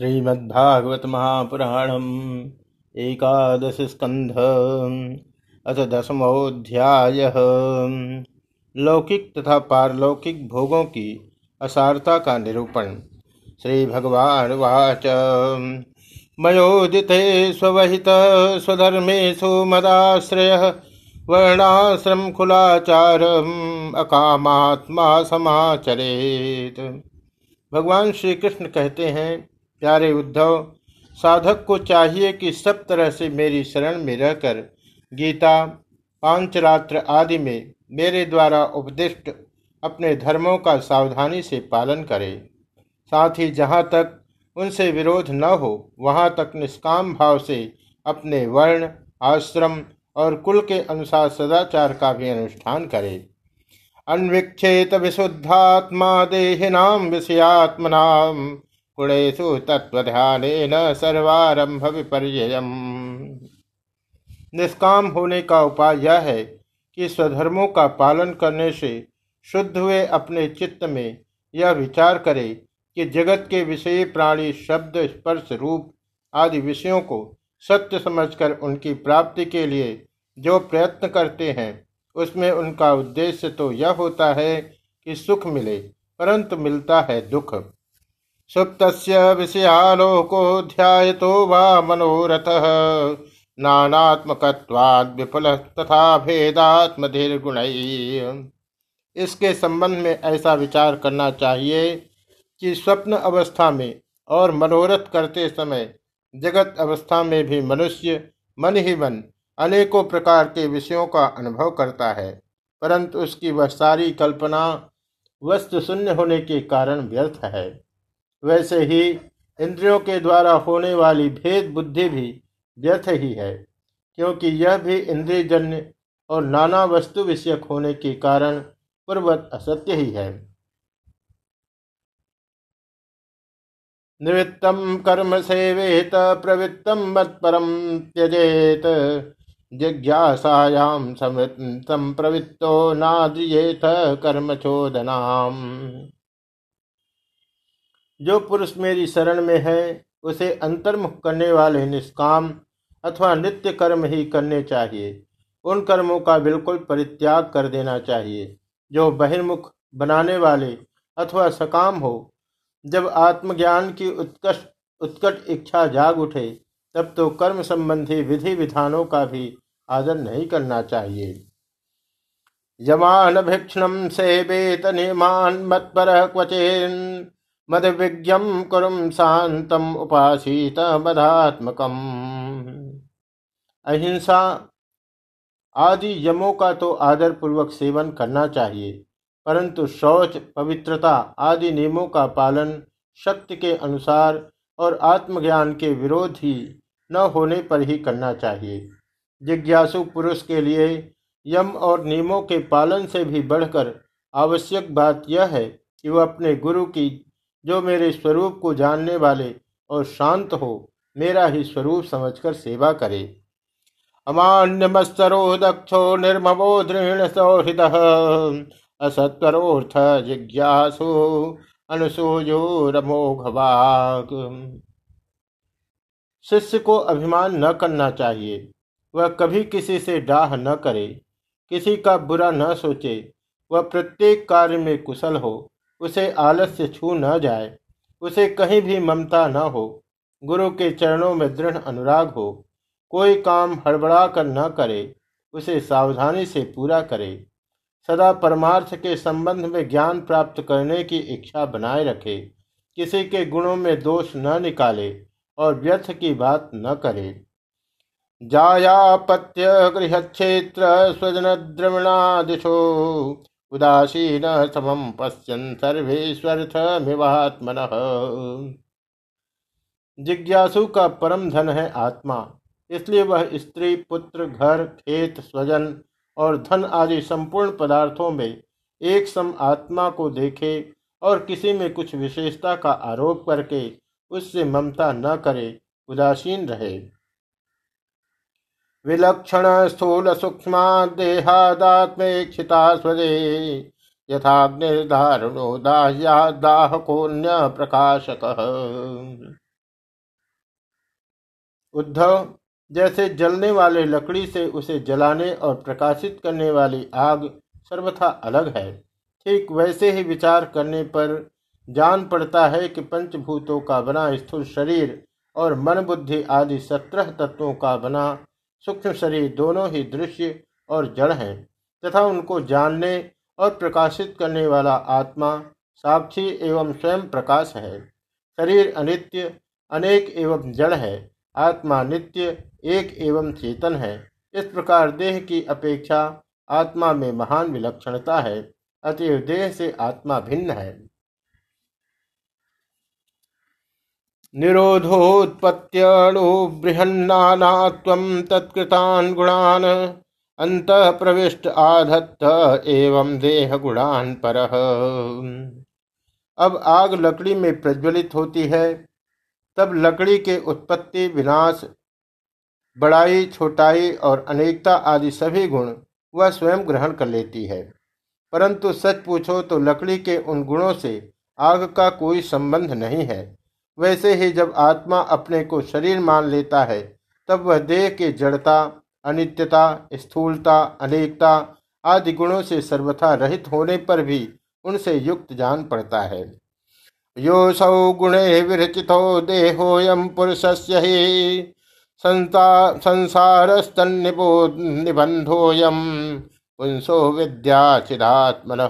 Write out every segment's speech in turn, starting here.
श्रीमद्भागवत महापुराणम एकादश स्कंध अथ दसमोध्याय लौकिक तथा पारलौकिक भोगों की असारता का निरूपण। श्री भगवान वाच। मयोदिते स्वहित स्वधर्मेशु मदाश्रय, वर्णाश्रम खुलाचार अकामात्मा समाचरेत। भगवान श्री कृष्ण कहते हैं प्यारे उद्धव, साधक को चाहिए कि सब तरह से मेरी शरण में रहकर गीता, पांचरात्र आदि में मेरे द्वारा उपदिष्ट अपने धर्मों का सावधानी से पालन करे। साथ ही जहाँ तक उनसे विरोध न हो, वहाँ तक निष्काम भाव से अपने वर्ण, आश्रम और कुल के अनुसार सदाचार का भी अनुष्ठान करे। अन्विक्षेत विशुद्धात्मा देहिनाम विषयात्मनाम। गुणेशु तत्वध्यान सर्वारंभ विपर्य निष्काम होने का उपाय यह है कि स्वधर्मों का पालन करने से शुद्ध हुए अपने चित्त में यह विचार करे कि जगत के विषय प्राणी, शब्द, स्पर्श, रूप आदि विषयों को सत्य समझकर उनकी प्राप्ति के लिए जो प्रयत्न करते हैं, उसमें उनका उद्देश्य तो यह होता है कि सुख मिले, परंतु मिलता है दुख। सुप्त विषयालोको ध्यायतो वा मनोरथ। नानात्मकत्वाद विफल तथा भेदात्मधिर्गुण। इसके संबंध में ऐसा विचार करना चाहिए कि स्वप्न अवस्था में और मनोरथ करते समय, जगत अवस्था में भी मनुष्य मन ही मन अनेकों प्रकार के विषयों का अनुभव करता है, परंतु उसकी वह सारी कल्पना वस्तु शून्य होने के कारण व्यर्थ है। वैसे ही इंद्रियों के द्वारा होने वाली भेद बुद्धि भी व्यर्थ ही है, क्योंकि यह भी इंद्रियजन्य और नाना वस्तु विषयक होने के कारण पूर्वत असत्य ही है। निवृत्तम कर्म सेवेत प्रवृत्तम मत परम त्यजेत जिज्ञासायाम संप्रवृत्तो नाद्रियेत कर्म चोदनाम। जो पुरुष मेरी शरण में है, उसे अंतर्मुख करने वाले निष्काम अथवा नित्य कर्म ही करने चाहिए। उन कर्मों का बिल्कुल परित्याग कर देना चाहिए, जो बहिर्मुख बनाने वाले अथवा सकाम हो। जब आत्मज्ञान की उत्कट उत्कट इच्छा जाग उठे, तब तो कर्म संबंधी विधि विधानों का भी आदर नहीं करना चाहिए। यमान से वेत नियमान मत पर क्वचेन मद विज्ञम कुरुम शांतम उपासीत मदात्मकम अहिंसा आदि यमों का तो आदर पूर्वक सेवन करना चाहिए, परंतु शौच, पवित्रता आदि नियमों का पालन शक्ति के अनुसार और आत्मज्ञान के विरोध ही न होने पर ही करना चाहिए। जिज्ञासु पुरुष के लिए यम और नियमों के पालन से भी बढ़कर आवश्यक बात यह है कि वह अपने गुरु की जो मेरे स्वरूप को जानने वाले और शांत हो, मेरा ही स्वरूप समझकर सेवा करे। अमान्यमस्तरो दक्षो निर्ममो दृढ़ सौहृद असत्वरोर्थ जिज्ञासु अनुसूयो रमोघवाग शिष्य को अभिमान न करना चाहिए, वह कभी किसी से डाह न करे, किसी का बुरा न सोचे, वह प्रत्येक कार्य में कुशल हो उसे आलस्य छू न जाए, उसे कहीं भी ममता न हो, गुरु के चरणों में दृढ़ अनुराग हो, कोई काम हड़बड़ा कर न करे, उसे सावधानी से पूरा करे। सदा परमार्थ के संबंध में ज्ञान प्राप्त करने की इच्छा बनाए रखे, किसी के गुणों में दोष न निकाले और व्यर्थ की बात न करे। जायापत्य गृह क्षेत्र स्वजन द्रवणादिशो उदासीन समम पश्यन सर्वेश्वर्थमिवात्मन। जिज्ञासु का परम धन है आत्मा, इसलिए वह स्त्री, पुत्र, घर, खेत, स्वजन और धन आदि संपूर्ण पदार्थों में एक सम आत्मा को देखे और किसी में कुछ विशेषता का आरोप करके उससे ममता न करे, उदासीन रहे। विलक्षण स्थूल सूक्ष्म देहादात्मेक्षिता स्वदे यथाग्निर्धारणो दाह्या दाहकोन्य प्रकाशक उद्धव, जैसे जलने वाले लकड़ी से उसे जलाने और प्रकाशित करने वाली आग सर्वथा अलग है, ठीक वैसे ही विचार करने पर जान पड़ता है कि पंचभूतों का बना स्थूल शरीर और मन बुद्धि आदि सत्रह तत्वों का बना सूक्ष्म शरीर दोनों ही दृश्य और जड़ हैं, तथा उनको जानने और प्रकाशित करने वाला आत्मा साक्षी एवं स्वयं प्रकाश है। शरीर अनित्य, अनेक एवं जड़ है, आत्मा नित्य, एक एवं चेतन है। इस प्रकार देह की अपेक्षा आत्मा में महान विलक्षणता है, अतएव देह से आत्मा भिन्न है। निरोधोत्पत्त्यणु बृहन्नाना तत्कृतान् गुणान् अंत प्रविष्ट आधत्त एवं देह गुणान पर। अब आग लकड़ी में प्रज्वलित होती है, तब लकड़ी के उत्पत्ति, विनाश, बड़ाई, छोटाई और अनेकता आदि सभी गुण वह स्वयं ग्रहण कर लेती है। परंतु सच पूछो तो लकड़ी के उन गुणों से आग का कोई संबंध नहीं है। वैसे ही जब आत्मा अपने को शरीर मान लेता है, तब वह देह के जड़ता, अनित्यता, स्थूलता, अनेकता आदि गुणों से सर्वथा रहित होने पर भी उनसे युक्त जान पड़ता है। यो सौ गुणे विरचितो देहोयम पुरुष से ही संसारस्तन्निबो निबंधोयम पुंसो विद्या चिदात्मन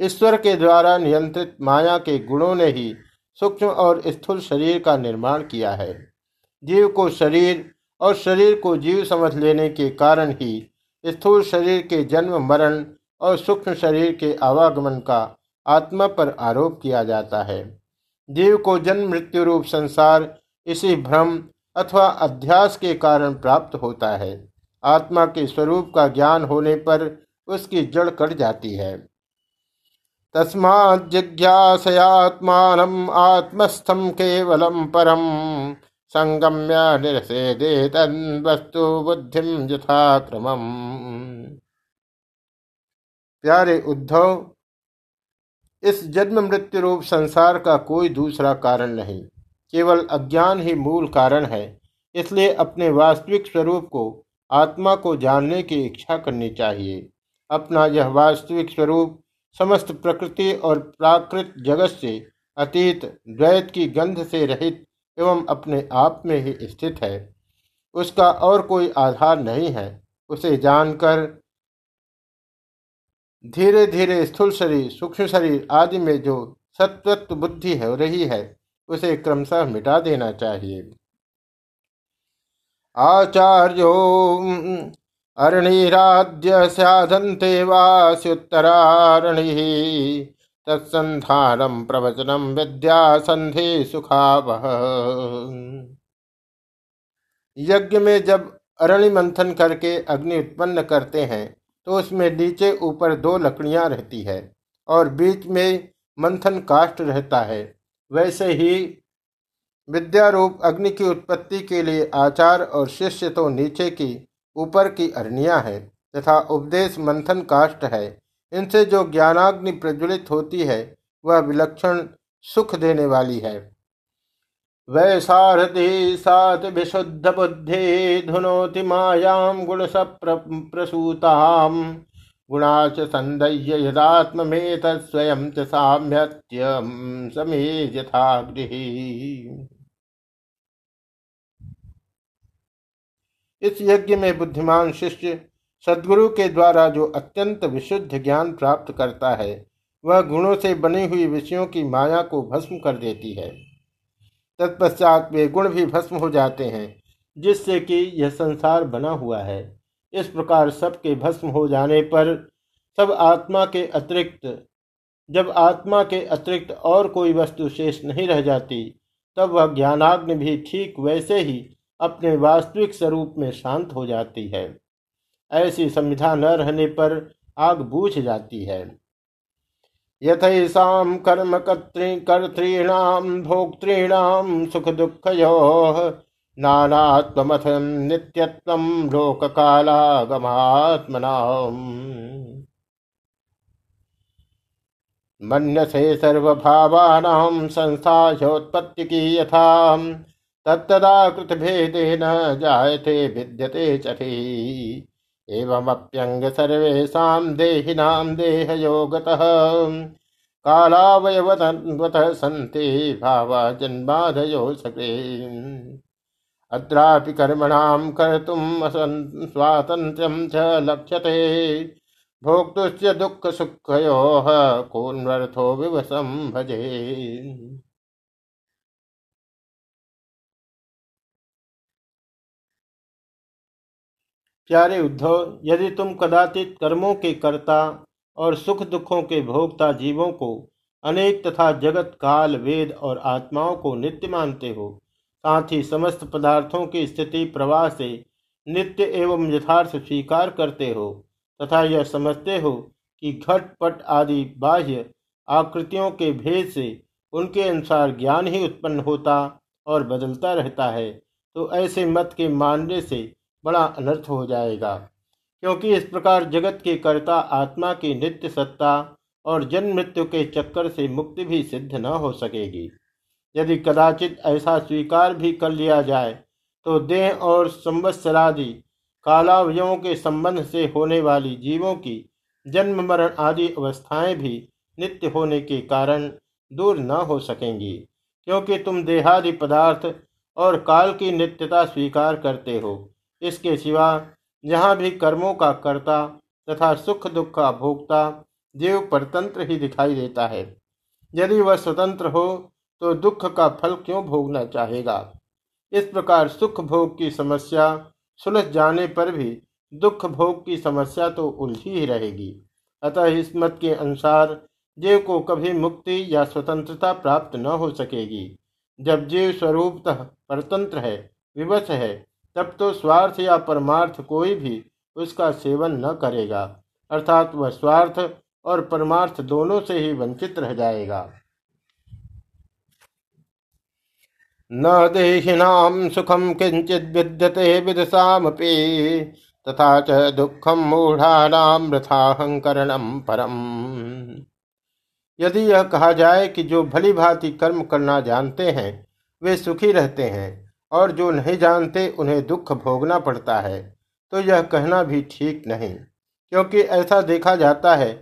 ईश्वर के द्वारा नियंत्रित माया के गुणों ने ही सूक्ष्म और स्थूल शरीर का निर्माण किया है। जीव को शरीर और शरीर को जीव समझ लेने के कारण ही स्थूल शरीर के जन्म, मरण और सूक्ष्म शरीर के आवागमन का आत्मा पर आरोप किया जाता है। जीव को जन्म, मृत्यु रूप संसार इसी भ्रम अथवा अध्यास के कारण प्राप्त होता है। आत्मा के स्वरूप का ज्ञान होने पर उसकी जड़ कट जाती है। तस्मा जिज्ञासयात्मान आत्मस्थम केवलम परम। संगम्य निरसेदे वस्तु बुद्धिम यथाक्रम प्यारे उद्धव, इस जन्म मृत्यु रूप संसार का कोई दूसरा कारण नहीं, केवल अज्ञान ही मूल कारण है, इसलिए अपने वास्तविक स्वरूप को, आत्मा को जानने की इच्छा करनी चाहिए। अपना यह वास्तविक स्वरूप समस्त प्रकृति और प्राकृत जगत से अतीत, द्वैत की गंध से रहित एवं अपने आप में ही स्थित है। उसका और कोई आधार नहीं है। उसे जानकर धीरे धीरे स्थूल शरीर, सूक्ष्म शरीर आदि में जो सत्वत्व बुद्धि हो रही है, उसे क्रमशः मिटा देना चाहिए। आचार्यो अरणिराद्य साधनते वास्युत्तरारणि। तत्संधानम प्रवचनम विद्या संधे सुखावह। यज्ञ में जब अरणि मंथन करके अग्नि उत्पन्न करते हैं तो उसमें नीचे ऊपर दो लकड़ियाँ रहती है और बीच में मंथन काष्ट रहता है। वैसे ही विद्यारूप अग्नि की उत्पत्ति के लिए आचार और शिष्य तो नीचे की ऊपर की अरणिया है तथा उपदेश मंथन काष्ट है। इनसे जो ज्ञानाग्नि प्रज्वलित होती है, वह विलक्षण सुख देने वाली है। वैसारथी सात विशुद्ध बुद्धि धुनोति मायाम गुण प्रसूताम गुणाच संदय्य यदात्म में तत्स्वयं च साम्यत्यम समे इस यज्ञ में बुद्धिमान शिष्य सदगुरु के द्वारा जो अत्यंत विशुद्ध ज्ञान प्राप्त करता है, वह गुणों से बनी हुई विषयों की माया को भस्म कर देती है। तत्पश्चात वे गुण भी भस्म हो जाते हैं, जिससे कि यह संसार बना हुआ है। इस प्रकार सबके भस्म हो जाने पर सब आत्मा के अतिरिक्त, जब आत्मा के अतिरिक्त और कोई वस्तु शेष नहीं रह जाती, तब वह ज्ञानाग्नि भी ठीक वैसे ही अपने वास्तविक स्वरूप में शांत हो जाती है। ऐसी संविधा न रहने पर आग बूझ जाती है। यथैषा कर्म कर्तृणाम भोक्तृणाम सुख दुख यो नानात्मथ नित्यत्व लोक कालागमात्मना मनसे सर्वभावानां संस्थायोत्पत्ति की यथा तत्तदा कृत भेदे न जायते विद्यते चठी। एवमप्यंग सर्वेशा देहिनां देहयोगतः। कालावयवत सन्ति भावा जन्माधयो सके अत्रापि कर्मणां कर्तुम् स्वातन्त्र्यं च लक्ष्यते। भोक्तुश्च दुःखसुखयोः कोन्वर्थो विवशं भजे। प्यारे उद्धव, यदि तुम कदाचित कर्मों के कर्ता और सुख दुखों के भोगता जीवों को अनेक तथा जगत, काल, वेद और आत्माओं को नित्य मानते हो, साथ ही समस्त पदार्थों की स्थिति प्रवाह से नित्य एवं यथार्थ स्वीकार करते हो, तथा यह समझते हो कि घटपट आदि बाह्य आकृतियों के भेद से उनके अनुसार ज्ञान ही उत्पन्न होता और बदलता रहता है तो ऐसे मत के मानने से बड़ा अनर्थ हो जाएगा, क्योंकि इस प्रकार जगत के कर्ता आत्मा की नित्य सत्ता और जन्म मृत्यु के चक्कर से मुक्ति भी सिद्ध न हो सकेगी। यदि कदाचित ऐसा स्वीकार भी कर लिया जाए तो देह और संवत्सरादि कालावयों के संबंध से होने वाली जीवों की जन्म, मरण आदि अवस्थाएँ भी नित्य होने के कारण दूर न हो सकेंगी, क्योंकि तुम देहादि पदार्थ और काल की नित्यता स्वीकार करते हो। इसके सिवा जहाँ भी कर्मों का कर्ता तथा सुख दुख का भोगता जीव परतंत्र ही दिखाई देता है। यदि वह स्वतंत्र हो तो दुख का फल क्यों भोगना चाहेगा? इस प्रकार सुख भोग की समस्या सुलझ जाने पर भी दुख भोग की समस्या तो उलझी ही रहेगी। अतः इस मत के अनुसार जीव को कभी मुक्ति या स्वतंत्रता प्राप्त न हो सकेगी। जब जीव स्वरूपतः परतंत्र है, विवश है तब तो स्वार्थ या परमार्थ कोई भी उसका सेवन न करेगा, अर्थात वह स्वार्थ और परमार्थ दोनों से ही वंचित रह जाएगा। न देहिनाम सुखम किंचित विद्यते विदसामपि तथा च दुखम मूढ़ानाम वृथाहंकरणम परम। यदि यह कहा जाए कि जो भली भांति कर्म करना जानते हैं, वे सुखी रहते हैं और जो नहीं जानते, उन्हें दुख भोगना पड़ता है। तो यह कहना भी ठीक नहीं, क्योंकि ऐसा देखा जाता है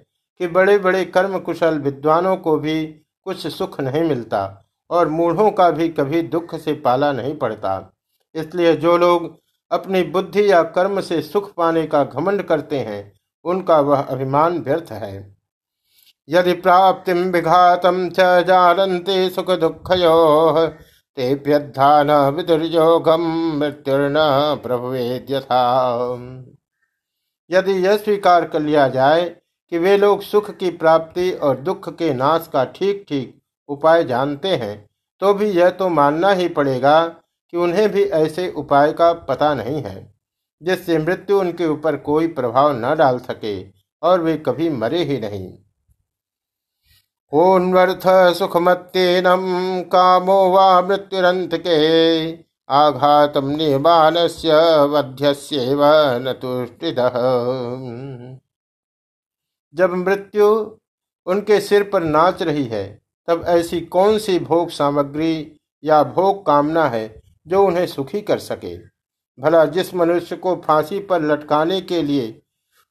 कि बड़े बड़े कर्म कुशल विद्वानों को भी कुछ सुख नहीं मिलता और मूढ़ों का भी कभी दुख से पाला नहीं पड़ता। इसलिए जो लोग अपनी बुद्धि या कर्म से सुख पाने का घमंड करते हैं, उनका वह अभिमान व्यर्थ है। यदि प्राप्ति विघातम च जानते सुख दुखयो तेभ्यध्यान विदुर्योगम मृत्युर्न प्रभुवेद्यथा। यदि यह स्वीकार कर लिया जाए कि वे लोग सुख की प्राप्ति और दुख के नाश का ठीक ठीक उपाय जानते हैं तो भी यह तो मानना ही पड़ेगा कि उन्हें भी ऐसे उपाय का पता नहीं है, जिससे मृत्यु उनके ऊपर कोई प्रभाव न डाल सके और वे कभी मरे ही नहीं। कोन्वर्थ सुखमत्तेनम कामो वा मृत्युरंत के आघात निर्माण से वध्यस्यव न जब मृत्यु उनके सिर पर नाच रही है, तब ऐसी कौन सी भोग सामग्री या भोग कामना है जो उन्हें सुखी कर सके? भला जिस मनुष्य को फांसी पर लटकाने के लिए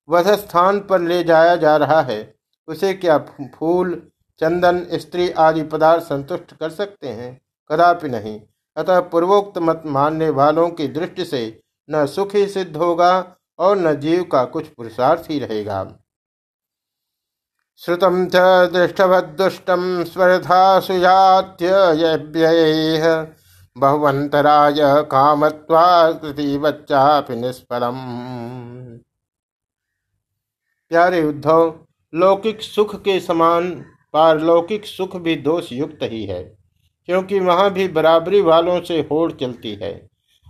वध स्थान पर ले जाया जा रहा है, उसे क्या फूल चंदन स्त्री आदि पदार्थ संतुष्ट कर सकते हैं, कदापि नहीं। अतः पूर्वोक्त मत मानने वालों की दृष्टि से न सुख ही सिद्ध होगा और न जीव का कुछ पुरुषार्थ ही रहेगा। श्रुतम च दृष्टवदुष्टम स्वर्धा सुजात्य बहुवंतराय कामत्वाकृति बच्चा निष्फलम। प्यारे उद्धव, लौकिक सुख के समान पारलौकिक सुख भी दोष युक्त ही है, क्योंकि वहाँ भी बराबरी वालों से होड़ चलती है।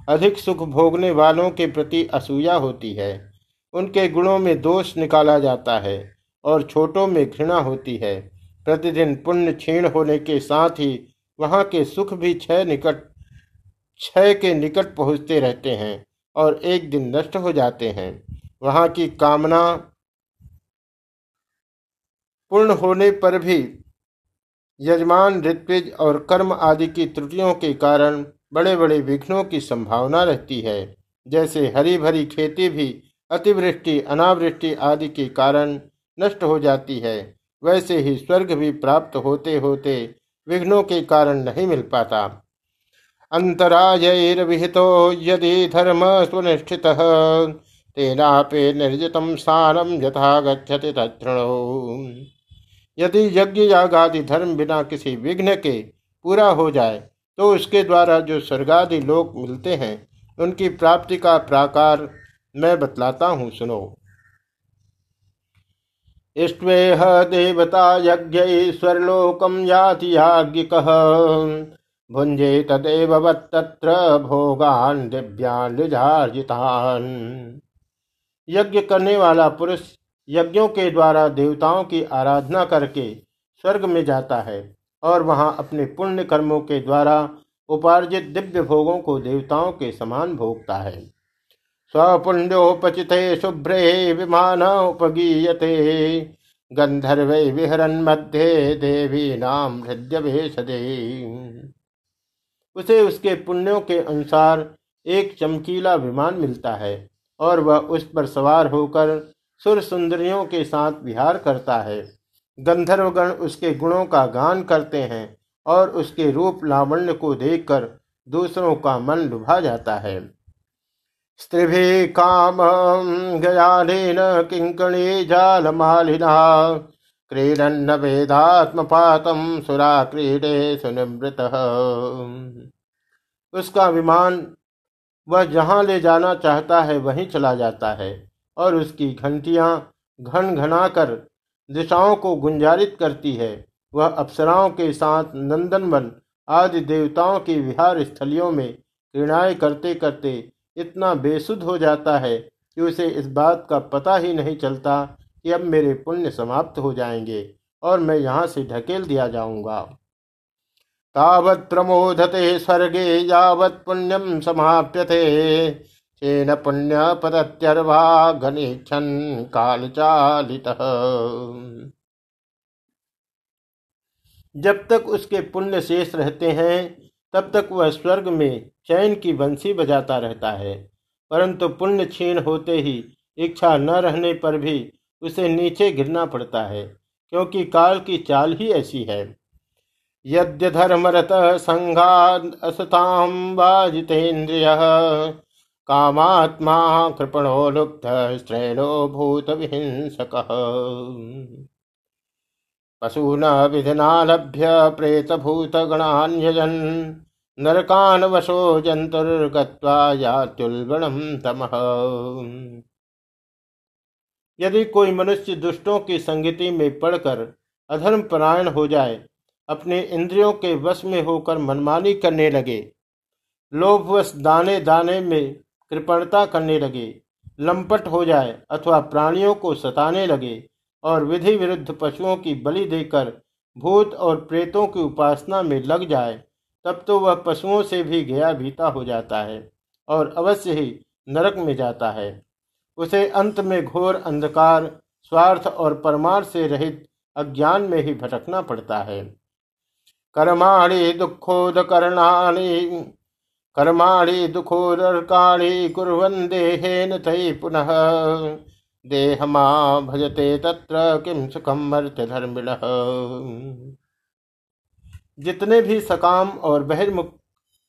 अधिक सुख भोगने वालों के प्रति असूया होती है। उनके गुणों में दोष निकाला जाता है और छोटों में घृणा होती है। प्रतिदिन पुण्य क्षीण होने के साथ ही वहाँ के सुख भी क्षय निकट, क्षय के निकट पहुँचते रहते हैं और एक दिन नष्ट हो जाते हैं। वहाँ की कामना पूर्ण होने पर भी यजमान ऋत्विज और कर्म आदि की त्रुटियों के कारण बड़े बड़े विघ्नों की संभावना रहती है। जैसे हरी भरी खेती भी अतिवृष्टि, अनावृष्टि आदि के कारण नष्ट हो जाती है। वैसे ही स्वर्ग भी प्राप्त होते होते विघ्नों के कारण नहीं मिल पाता। अंतरायर्विहितो यदि धर्म सुनिष्ठित, तेनापे निर्जित स्थानम यथा तृणो यदि यज्ञ यागादि धर्म बिना किसी विघ्न के पूरा हो जाए तो उसके द्वारा जो स्वर्गादि लोक मिलते हैं, उनकी प्राप्ति का प्राकार मैं बतलाता हूँ, सुनो। इष्वेह देवता यज्ञ स्वर्लोकम याति याज्ञिक भुंजे तदेव तत्र भोगान दिव्यान यज्ञ करने वाला पुरुष यज्ञों के द्वारा देवताओं की आराधना करके स्वर्ग में जाता है और वहाँ अपने पुण्य कर्मों के द्वारा उपार्जित दिव्य भोगों को देवताओं के समान भोगता है। स्वपुण्योपचित शुभ्रे विमान उपगीयते, गंधर्व विहरन मध्य देवी नाम हृदय उसे उसके पुण्यों के अनुसार एक चमकीला विमान मिलता है और वह उस पर सवार होकर सुर सुंदरियों के साथ विहार करता है। गंधर्वगण उसके गुणों का गान करते हैं और उसके रूप लावण्य को देखकर दूसरों का मन लुभा जाता है। स्त्रिभि काम गयान किंकणी जाल मालिना क्रीडन्न वेदात्मपातम सुरा क्रीडे सुनिमृत उसका विमान वह जहाँ ले जाना चाहता है, वहीं चला जाता है। और उसकी घंटियाँ घन घनाकर दिशाओं को गुंजारित करती है। वह अप्सराओं के साथ नंदनवन आदि देवताओं की विहार स्थलियों में क्रीड़ाएँ करते करते इतना बेसुध हो जाता है कि उसे इस बात का पता ही नहीं चलता कि अब मेरे पुण्य समाप्त हो जाएँगे और मैं यहाँ से ढकेल दिया जाऊँगा। तावत् प्रमोदते स्वर्गे यावत् पुण्यम समाप्यते। चेन पुण्य पदत्यर्वा घनीक्षण काल चालित जब तक उसके पुण्य शेष रहते हैं, तब तक वह स्वर्ग में चैन की बंसी बजाता रहता है। परंतु पुण्य क्षीण होते ही इच्छा न रहने पर भी उसे नीचे गिरना पड़ता है, क्योंकि काल की चाल ही ऐसी है। यद्य धर्मरत संघात वाजितेन्द्रिय कामात्मा कृपणो लुप्त श्रेणो भूत विहिंसक। पशून भूत गणान्यजन नरकान वशो जंतुर्गत्वा यात्युल्बणम तमः। यदि कोई मनुष्य दुष्टों की संगति में पड़कर अधर्म परायण हो जाए, अपने इंद्रियों के वश में होकर मनमानी करने लगे, लोभवश दाने दाने में कृपणता करने लगे, लंपट हो जाए अथवा प्राणियों को सताने लगे और विधि विरुद्ध पशुओं की बलि देकर भूत और प्रेतों की उपासना में लग जाए, तब तो वह पशुओं से भी गया भीता हो जाता है और अवश्य ही नरक में जाता है। उसे अंत में घोर अंधकार, स्वार्थ और परमार्थ से रहित अज्ञान में ही भटकना पड़ता है। कर्माणि दुःखोदकरणानि कर्माणि दुःखोदर्काणि कुर्वन् देहेन तै पुनः। देहमा भजते तत्र किम सुखम मर्त्य धर्मिण। जितने भी सकाम और बहिर्मुख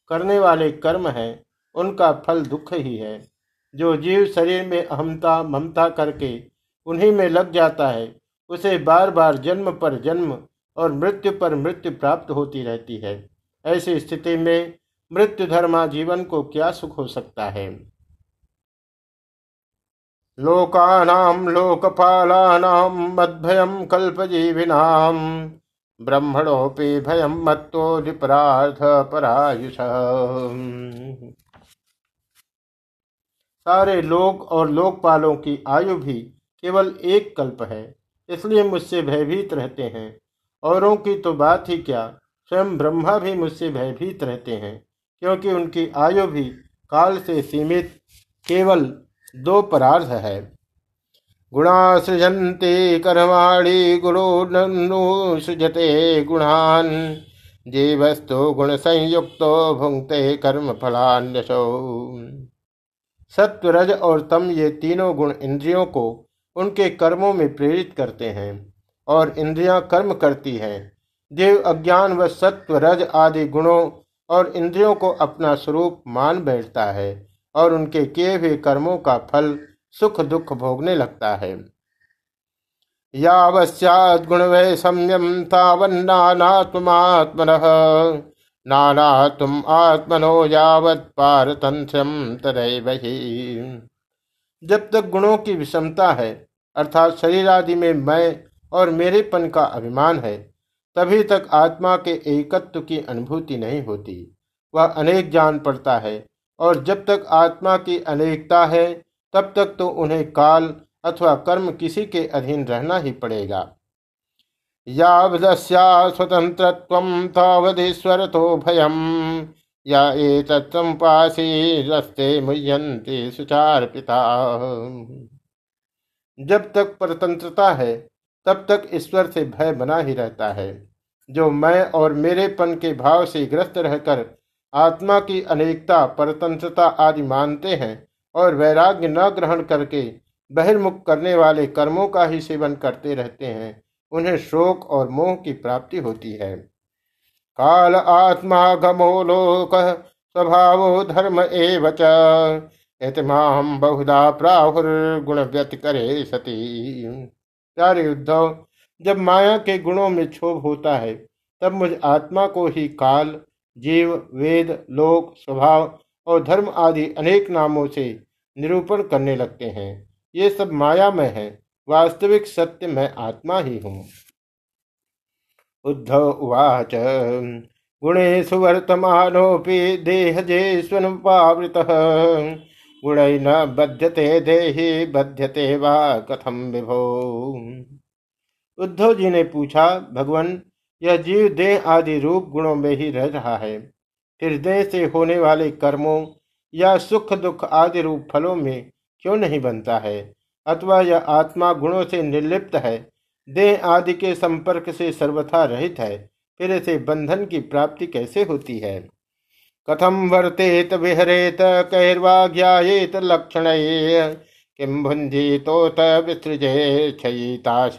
करने वाले कर्म हैं, उनका फल दुख ही है। जो जीव शरीर में अहमता ममता करके उन्हीं में लग जाता है, उसे बार बार जन्म पर जन्म और मृत्यु पर मृत्यु प्राप्त होती रहती है। ऐसी स्थिति में मृत्यु धर्मा जीवन को क्या सुख हो सकता है? लोकानाम लोकपालानाम मद्भयम कल्पजीविनाम ब्रह्मणोपि भयम मत्तो विपराध परायुष सारे लोक और लोकपालों की आयु भी केवल एक कल्प है, इसलिए मुझसे भयभीत रहते हैं। औरों की तो बात ही क्या, स्वयं ब्रह्मा भी मुझसे भयभीत रहते हैं। क्योंकि उनकी आयु भी काल से सीमित, केवल दो परार्थ है। गुणा सृजंते कर्माणि गुणो सृजते गुणान, जीवस्तु गुण संयुक्त भुंगते कर्म फलान्यसो सत्व रज और तम ये तीनों गुण इंद्रियों को उनके कर्मों में प्रेरित करते हैं और इंद्रियाँ कर्म करती हैं। देव अज्ञान व सत्व रज आदि गुणों और इंद्रियों को अपना स्वरूप मान बैठता है और उनके किए हुए कर्मों का फल सुख दुख भोगने लगता है। यावस्याद गुण वै सम्यम तावन्नात्मात्मन नाना तुम आत्मनो यावत पारतंत्रम तदैव जब तक गुणों की विषमता है, अर्थात शरीर आदि में मैं और मेरेपन का अभिमान है तभी तक आत्मा के एकत्व की अनुभूति नहीं होती। वह अनेक जान पड़ता है, और जब तक आत्मा की अनेकता है, तब तक तो उन्हें काल अथवा कर्म किसी के अधीन रहना ही पड़ेगा। यावदस्या स्वतंत्र तावधीश्वर तो भयम। या एतत्संपासी रस्ते मुह्यंते सुचार पिता जब तक परतंत्रता है तब तक ईश्वर से भय बना ही रहता है। जो मैं और मेरेपन के भाव से ग्रस्त रहकर आत्मा की अनेकता, परतंत्रता आदि मानते हैं और वैराग्य न ग्रहण करके बहिर्मुख करने वाले कर्मों का ही सेवन करते रहते हैं, उन्हें शोक और मोह की प्राप्ति होती है। काल आत्मा गमो लोक स्वभाव धर्म एव चमाम बहुधा प्राहुर गुण व्यत करे सती। प्यारे उद्धव जब माया के गुणों में क्षोभ होता है, तब मुझ आत्मा को ही काल, जीव, वेद, लोक, स्वभाव और धर्म आदि अनेक नामों से निरूपण करने लगते हैं। ये सब माया में है, वास्तविक सत्य मैं आत्मा ही हूँ। उद्धव उवाच, गुणेषु वर्तमानोऽपि देहजे स्वनुपावृतः गुणै न बध्यते देहि, बध्यते वा कथम विभो? उद्धव जी ने पूछा, भगवान, यह जीव देह आदि रूप गुणों में ही रह रहा है। फिर देह से होने वाले कर्मों या सुख दुख आदि रूप फलों में क्यों नहीं बनता है? अथवा यह आत्मा गुणों से निर्लिप्त है? देह आदि के संपर्क से सर्वथा रहित है। फिर इसे बंधन की प्राप्ति कैसे होती है? कथम वर्तेत विहरेत, कैर्वा ज्ञात लक्षण? किम भुंजितोत विसृजे क्षयिताशीतयाथिवा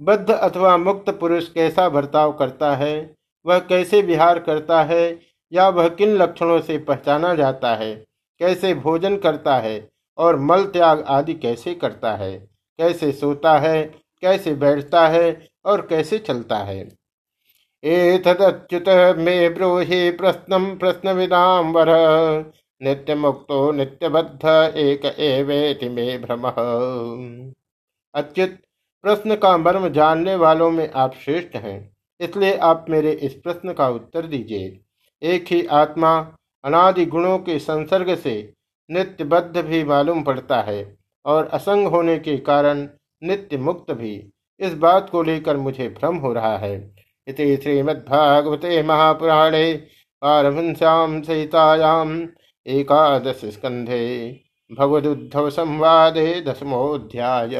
बद्ध अथवा मुक्त पुरुष कैसा बर्ताव करता है? वह कैसे विहार करता है? या वह किन लक्षणों से पहचाना जाता है? कैसे भोजन करता है? और मल त्याग आदि कैसे करता है? कैसे सोता है? कैसे बैठता है? और कैसे चलता है? एतदच्युत मे ब्रूहि प्रश्न प्रश्न विदाम वर। नित्य मुक्तो नित्यबद्ध एक एवेति मे भ्रम। अच्युत, प्रश्न का मर्म जानने वालों में आप श्रेष्ठ हैं, इसलिए आप मेरे इस प्रश्न का उत्तर दीजिए। एक ही आत्मा अनादि गुणों के संसर्ग से नित्यबद्ध भी मालूम पड़ता है, और असंग होने के कारण नित्य मुक्त भी। इस बात को लेकर मुझे भ्रम हो रहा है। इति श्रीमद्भागवते महापुराणे पारमश्याम सहितायाम् एकादश स्कंधे भगवदुद्धव संवादे दसमोध्याय